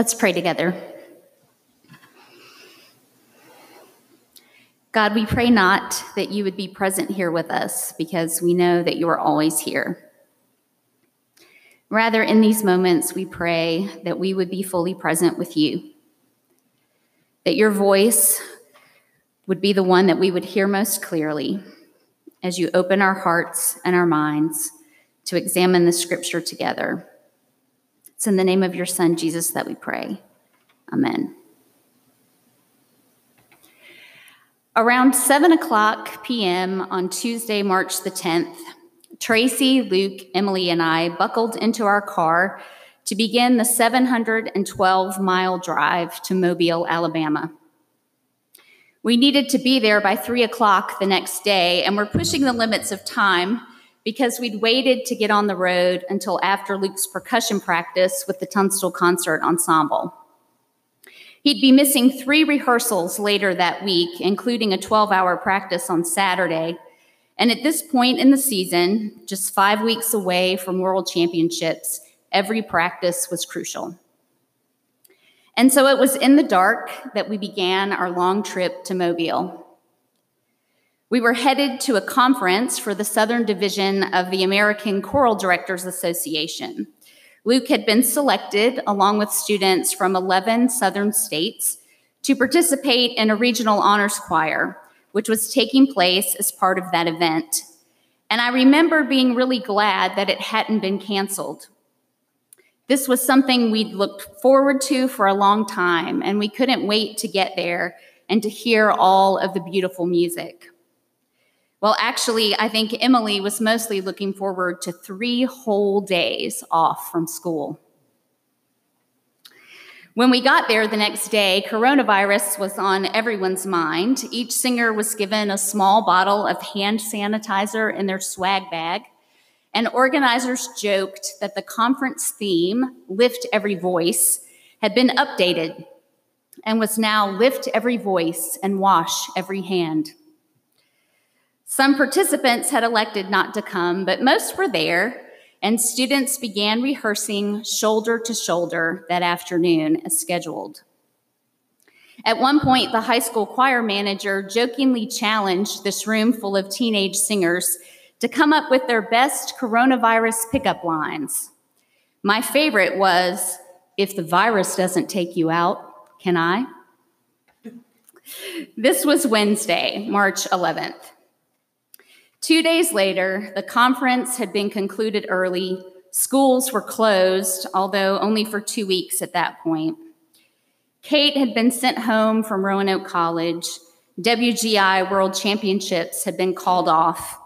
Let's pray together. God, we pray not that you would be present here with us because we know that you are always here. Rather, in these moments, we pray that we would be fully present with you, that your voice would be the one that we would hear most clearly as you open our hearts and our minds to examine the scripture together. It's in the name of your Son, Jesus, that we pray. Amen. Around 7 o'clock p.m. on Tuesday, March the 10th, Tracy, Luke, Emily, and I buckled into our car to begin the 712 mile drive to Mobile, Alabama. We needed to be there by 3 o'clock the next day, and we're pushing the limits of time because we'd waited to get on the road until after Luke's percussion practice with the Tunstall Concert Ensemble. He'd be missing three rehearsals later that week, including a 12 hour practice on Saturday. And at this point in the season, just five weeks away from World Championships, every practice was crucial. And so it was in the dark that we began our long trip to Mobile. We were headed to a conference for the Southern Division of the American Choral Directors Association. Luke had been selected, along with students from 11 southern states, to participate in a regional honors choir, which was taking place as part of that event. And I remember being really glad that it hadn't been canceled. This was something we'd looked forward to for a long time, and we couldn't wait to get there and to hear all of the beautiful music. Well, actually, I think Emily was mostly looking forward to three whole days off from school. When we got there the next day, coronavirus was on everyone's mind. Each singer was given a small bottle of hand sanitizer in their swag bag, and organizers joked that the conference theme, Lift Every Voice, had been updated and was now Lift Every Voice and Wash Every Hand. Some participants had elected not to come, but most were there, and students began rehearsing shoulder to shoulder that afternoon as scheduled. At one point, the high school choir manager jokingly challenged this room full of teenage singers to come up with their best coronavirus pickup lines. My favorite was, If the virus doesn't take you out, can I? This was Wednesday, March 11th. Two days later, the conference had been concluded early. Schools were closed, although only for two weeks at that point. Kate had been sent home from Roanoke College. WGI World Championships had been called off.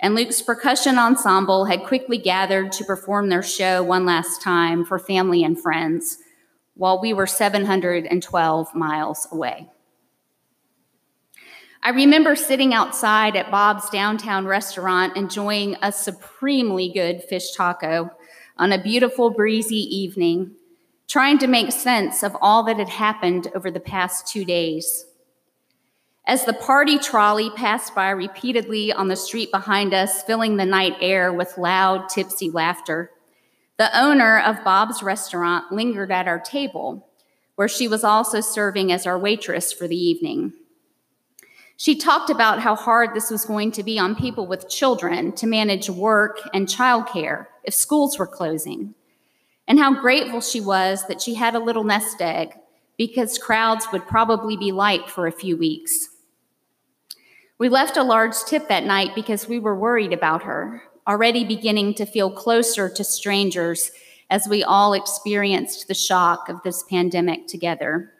And Luke's percussion ensemble had quickly gathered to perform their show one last time for family and friends, while we were 712 miles away. I remember sitting outside at Bob's downtown restaurant enjoying a supremely good fish taco on a beautiful breezy evening, trying to make sense of all that had happened over the past two days. As the party trolley passed by repeatedly on the street behind us, filling the night air with loud, tipsy laughter, the owner of Bob's restaurant lingered at our table, where she was also serving as our waitress for the evening. She talked about how hard this was going to be on people with children to manage work and childcare if schools were closing, and how grateful she was that she had a little nest egg because crowds would probably be light for a few weeks. We left a large tip that night because we were worried about her, already beginning to feel closer to strangers as we all experienced the shock of this pandemic together.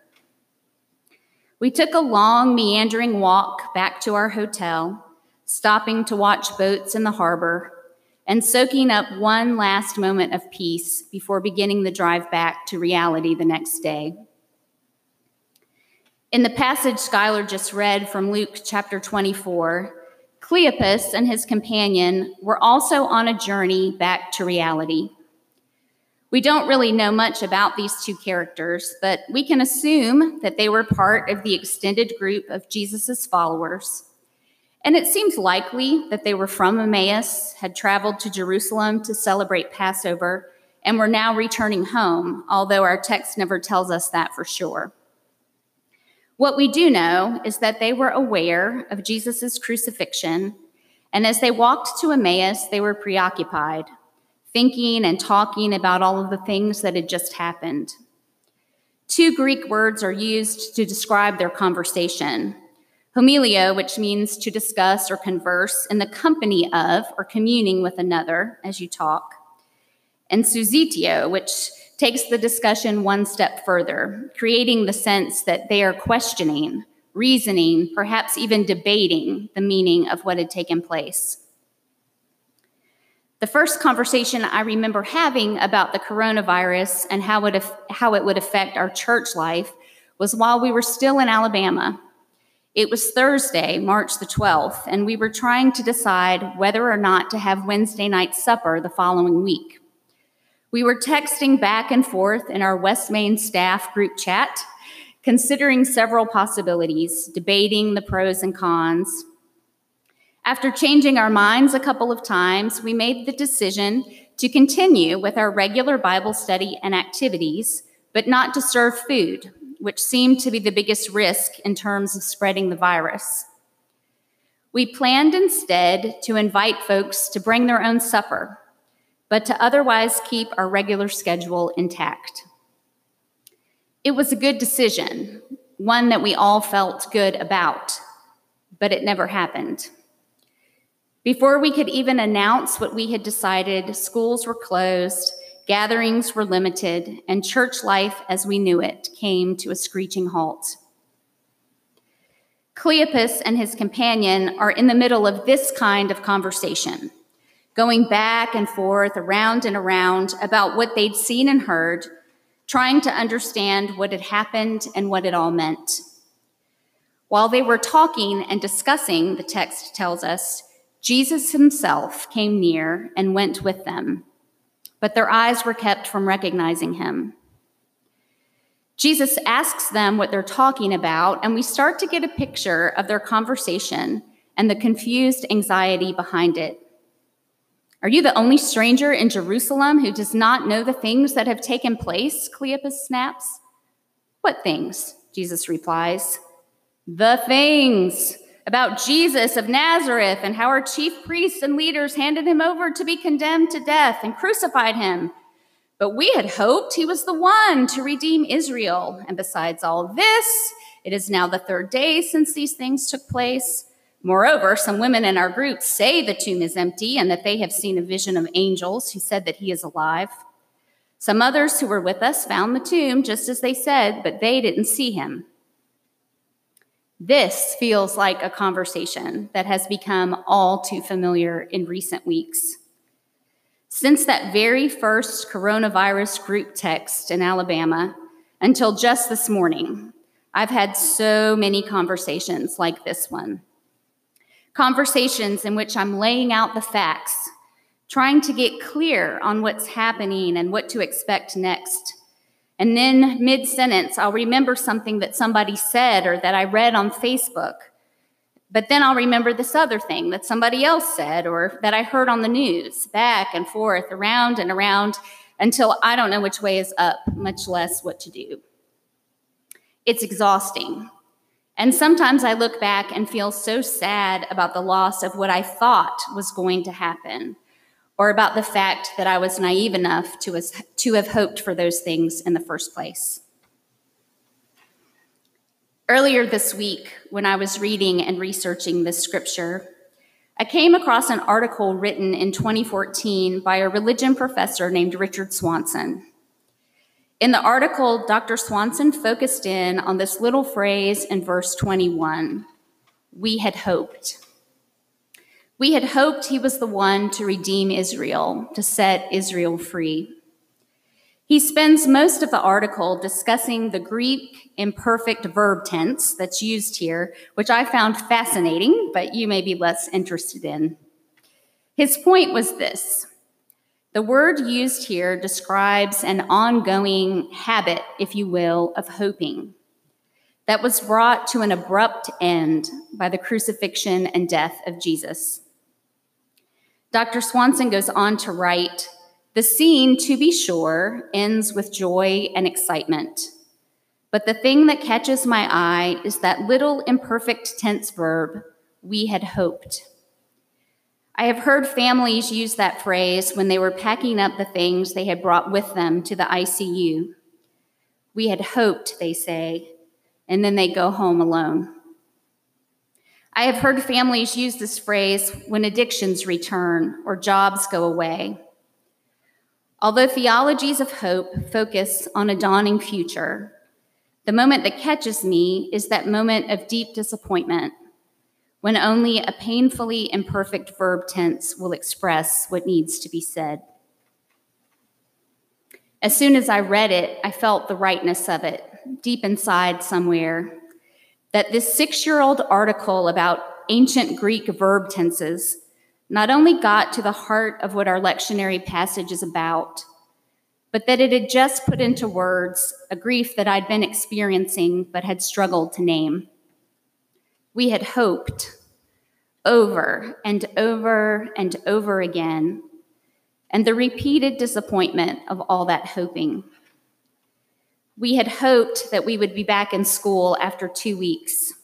We took a long, meandering walk back to our hotel, stopping to watch boats in the harbor and soaking up one last moment of peace before beginning the drive back to reality the next day. In the passage Skylar just read from Luke chapter 24, Cleopas and his companion were also on a journey back to reality. We don't really know much about these two characters, but we can assume that they were part of the extended group of Jesus' followers. And it seems likely that they were from Emmaus, had traveled to Jerusalem to celebrate Passover, and were now returning home, although our text never tells us that for sure. What we do know is that they were aware of Jesus' crucifixion, and as they walked to Emmaus, they were preoccupied, thinking and talking about all of the things that had just happened. Two Greek words are used to describe their conversation Homileo, which means to discuss or converse in the company of or communing with another as you talk, and Susitio, which takes the discussion one step further, creating the sense that they are questioning, reasoning, perhaps even debating the meaning of what had taken place. The first conversation I remember having about the coronavirus and how it, how it would affect our church life was while we were still in Alabama. It was Thursday, March the 12th, and we were trying to decide whether or not to have Wednesday night supper the following week. We were texting back and forth in our West Main staff group chat, considering several possibilities, debating the pros and cons. After changing our minds a couple of times, we made the decision to continue with our regular Bible study and activities, but not to serve food, which seemed to be the biggest risk in terms of spreading the virus. We planned instead to invite folks to bring their own supper but to otherwise keep our regular schedule intact. It was a good decision, one that we all felt good about, but it never happened. Before we could even announce what we had decided, schools were closed, gatherings were limited, and church life as we knew it came to a screeching halt. Cleopas and his companion are in the middle of this kind of conversation going back and forth, around and around about what they'd seen and heard, trying to understand what had happened and what it all meant. While they were talking and discussing, the text tells us, Jesus himself came near and went with them, but their eyes were kept from recognizing him. Jesus asks them what they're talking about, and we start to get a picture of their conversation and the confused anxiety behind it. Are you the only stranger in Jerusalem who does not know the things that have taken place? Cleopas snaps. What things? Jesus replies. The things about Jesus of Nazareth and how our chief priests and leaders handed him over to be condemned to death and crucified him. But we had hoped he was the one to redeem Israel. And besides all this, it is now the third day since these things took place. Moreover, some women in our group say the tomb is empty and that they have seen a vision of angels who said that he is alive. Some others who were with us found the tomb just as they said, but they didn't see him. This feels like a conversation that has become all too familiar in recent weeks. Since that very first coronavirus group text in Alabama until just this morning, I've had so many conversations like this one conversations in which I'm laying out the facts, trying to get clear on what's happening and what to expect next. And then mid sentence, I'll remember something that somebody said or that I read on Facebook. But then I'll remember this other thing that somebody else said or that I heard on the news, back and forth, around and around, until I don't know which way is up, much less what to do. It's exhausting. And sometimes I look back and feel so sad about the loss of what I thought was going to happen, or about the fact that I was naive enough to, to have hoped for those things in the first place. Earlier this week, when I was reading and researching this scripture, I came across an article written in 2014 by a religion professor named Richard Swanson. In the article, Dr. Swanson focused in on this little phrase in verse 21 We had hoped. We had hoped he was the one to redeem Israel, to set Israel free. He spends most of the article discussing the Greek imperfect verb tense that's used here, which I found fascinating, but you may be less interested in. His point was this the word used here describes an ongoing habit, if you will, of hoping that was brought to an abrupt end by the crucifixion and death of Jesus. Dr. Swanson goes on to write The scene, to be sure, ends with joy and excitement. But the thing that catches my eye is that little imperfect tense verb, we had hoped. I have heard families use that phrase when they were packing up the things they had brought with them to the ICU. We had hoped, they say, and then they go home alone. I have heard families use this phrase when addictions return or jobs go away. Although theologies of hope focus on a dawning future, the moment that catches me is that moment of deep disappointment when only a painfully imperfect verb tense will express what needs to be said. As soon as I read it, I felt the rightness of it deep inside somewhere that this six year old article about ancient Greek verb tenses not only got to the heart of what our lectionary passage is about, but that it had just put into words a grief that I'd been experiencing but had struggled to name. We had hoped over and over and over again, and the repeated disappointment of all that hoping. We had hoped that we would be back in school after two weeks.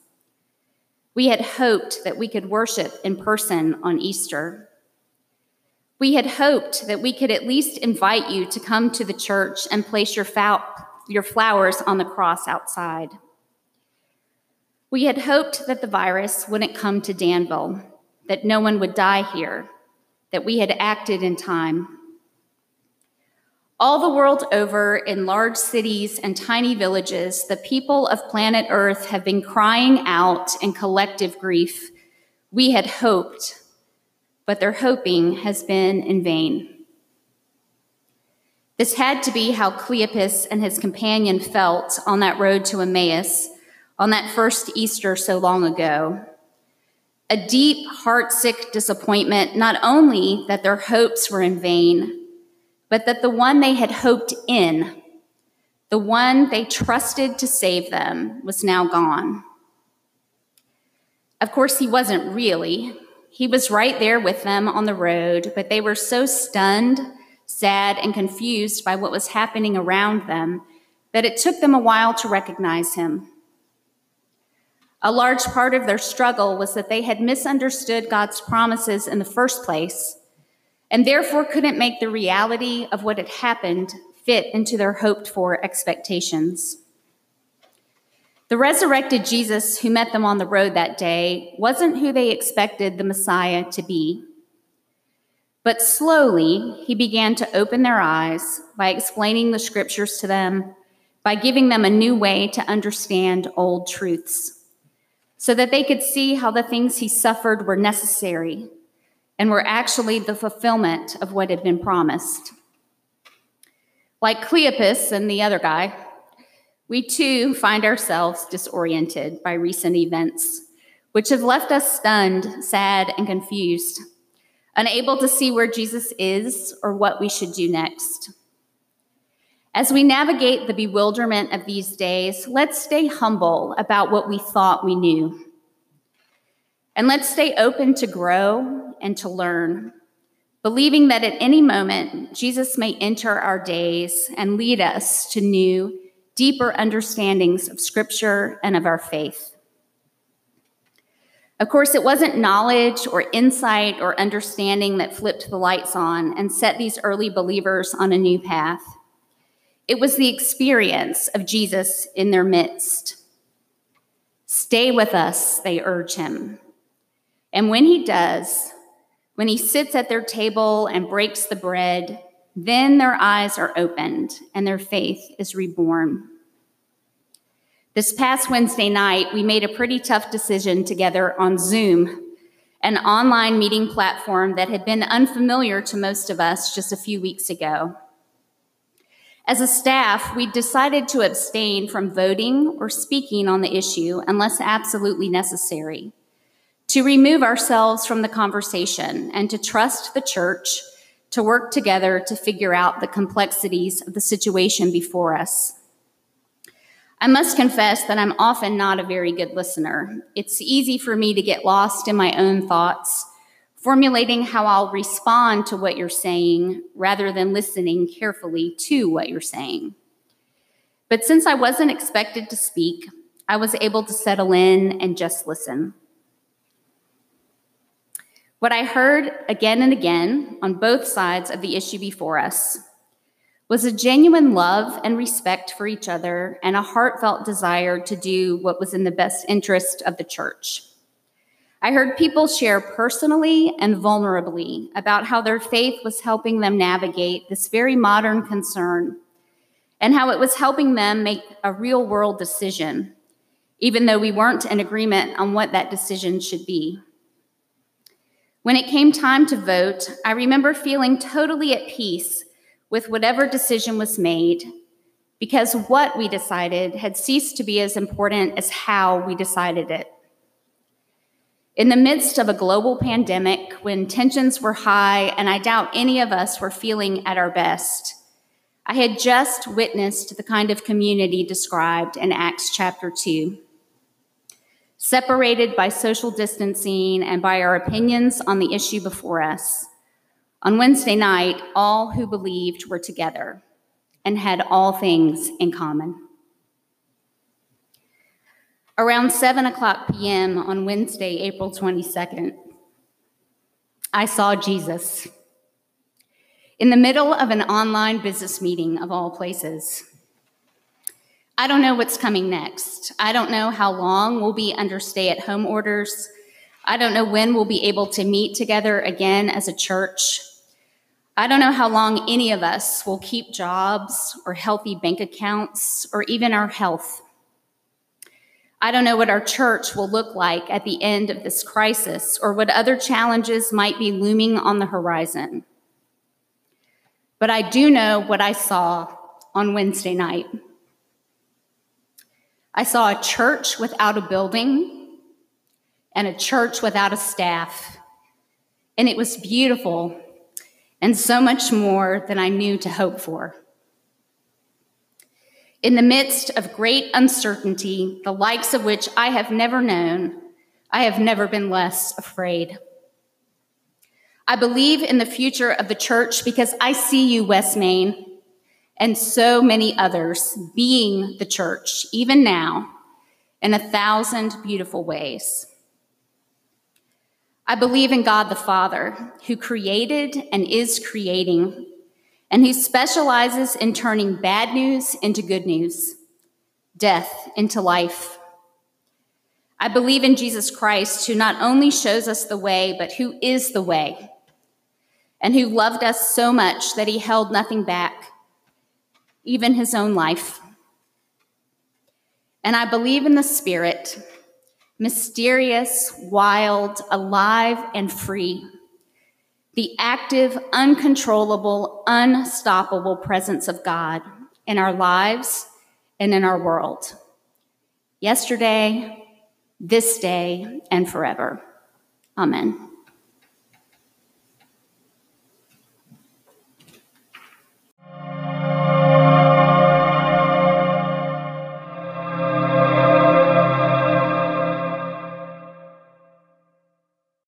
We had hoped that we could worship in person on Easter. We had hoped that we could at least invite you to come to the church and place your, your flowers on the cross outside. We had hoped that the virus wouldn't come to Danville, that no one would die here, that we had acted in time. All the world over, in large cities and tiny villages, the people of planet Earth have been crying out in collective grief. We had hoped but their hoping has been in vain. This had to be how Cleopas and his companion felt on that road to Emmaus on that first Easter so long ago. A deep, heartsick disappointment, not only that their hopes were in vain, but that the one they had hoped in, the one they trusted to save them, was now gone. Of course, he wasn't really, he was right there with them on the road, but they were so stunned, sad, and confused by what was happening around them that it took them a while to recognize him. A large part of their struggle was that they had misunderstood God's promises in the first place and therefore couldn't make the reality of what had happened fit into their hoped for expectations. The resurrected Jesus who met them on the road that day wasn't who they expected the Messiah to be. But slowly, he began to open their eyes by explaining the scriptures to them, by giving them a new way to understand old truths, so that they could see how the things he suffered were necessary and were actually the fulfillment of what had been promised. Like Cleopas and the other guy, we too find ourselves disoriented by recent events, which have left us stunned, sad, and confused, unable to see where Jesus is or what we should do next. As we navigate the bewilderment of these days, let's stay humble about what we thought we knew. And let's stay open to grow and to learn, believing that at any moment, Jesus may enter our days and lead us to new deeper understandings of Scripture and of our faith. Of course, it wasn't knowledge or insight or understanding that flipped the lights on and set these early believers on a new path. It was the experience of Jesus in their midst. Stay with us, they urge him. And when he does, when he sits at their table and breaks the bread, then their eyes are opened and their faith is reborn. This past Wednesday night, we made a pretty tough decision together on Zoom, an online meeting platform that had been unfamiliar to most of us just a few weeks ago. As a staff, we decided to abstain from voting or speaking on the issue unless absolutely necessary, to remove ourselves from the conversation and to trust the church to work together to figure out the complexities of the situation before us. I must confess that I'm often not a very good listener. It's easy for me to get lost in my own thoughts, formulating how I'll respond to what you're saying rather than listening carefully to what you're saying. But since I wasn't expected to speak, I was able to settle in and just listen. What I heard again and again on both sides of the issue before us was a genuine love and respect for each other and a heartfelt desire to do what was in the best interest of the church. I heard people share personally and vulnerably about how their faith was helping them navigate this very modern concern and how it was helping them make a real world decision, even though we weren't in agreement on what that decision should be. When it came time to vote, I remember feeling totally at peace with whatever decision was made because what we decided had ceased to be as important as how we decided it. In the midst of a global pandemic, when tensions were high and I doubt any of us were feeling at our best, I had just witnessed the kind of community described in Acts chapter 2 separated by social distancing and by our opinions on the issue before us. On Wednesday night, all who believed were together and had all things in common. Around 7 o'clock p.m. on Wednesday, April 22nd, I saw Jesus in the middle of an online business meeting of all places. I don't know what's coming next. I don't know how long we'll be under stay at home orders. I don't know when we'll be able to meet together again as a church. I don't know how long any of us will keep jobs or healthy bank accounts or even our health. I don't know what our church will look like at the end of this crisis or what other challenges might be looming on the horizon. But I do know what I saw on Wednesday night. I saw a church without a building and a church without a staff. And it was beautiful and so much more than I knew to hope for. In the midst of great uncertainty, the likes of which I have never known, I have never been less afraid. I believe in the future of the church because I see you, West Main and so many others being the church, even now, in a thousand beautiful ways. I believe in God the Father, who created and is creating, and who specializes in turning bad news into good news, death into life. I believe in Jesus Christ, who not only shows us the way, but who is the way, and who loved us so much that he held nothing back even his own life. And I believe in the Spirit, mysterious, wild, alive, and free. The active, uncontrollable, unstoppable presence of God in our lives and in our world. Yesterday, this day, and forever. Amen.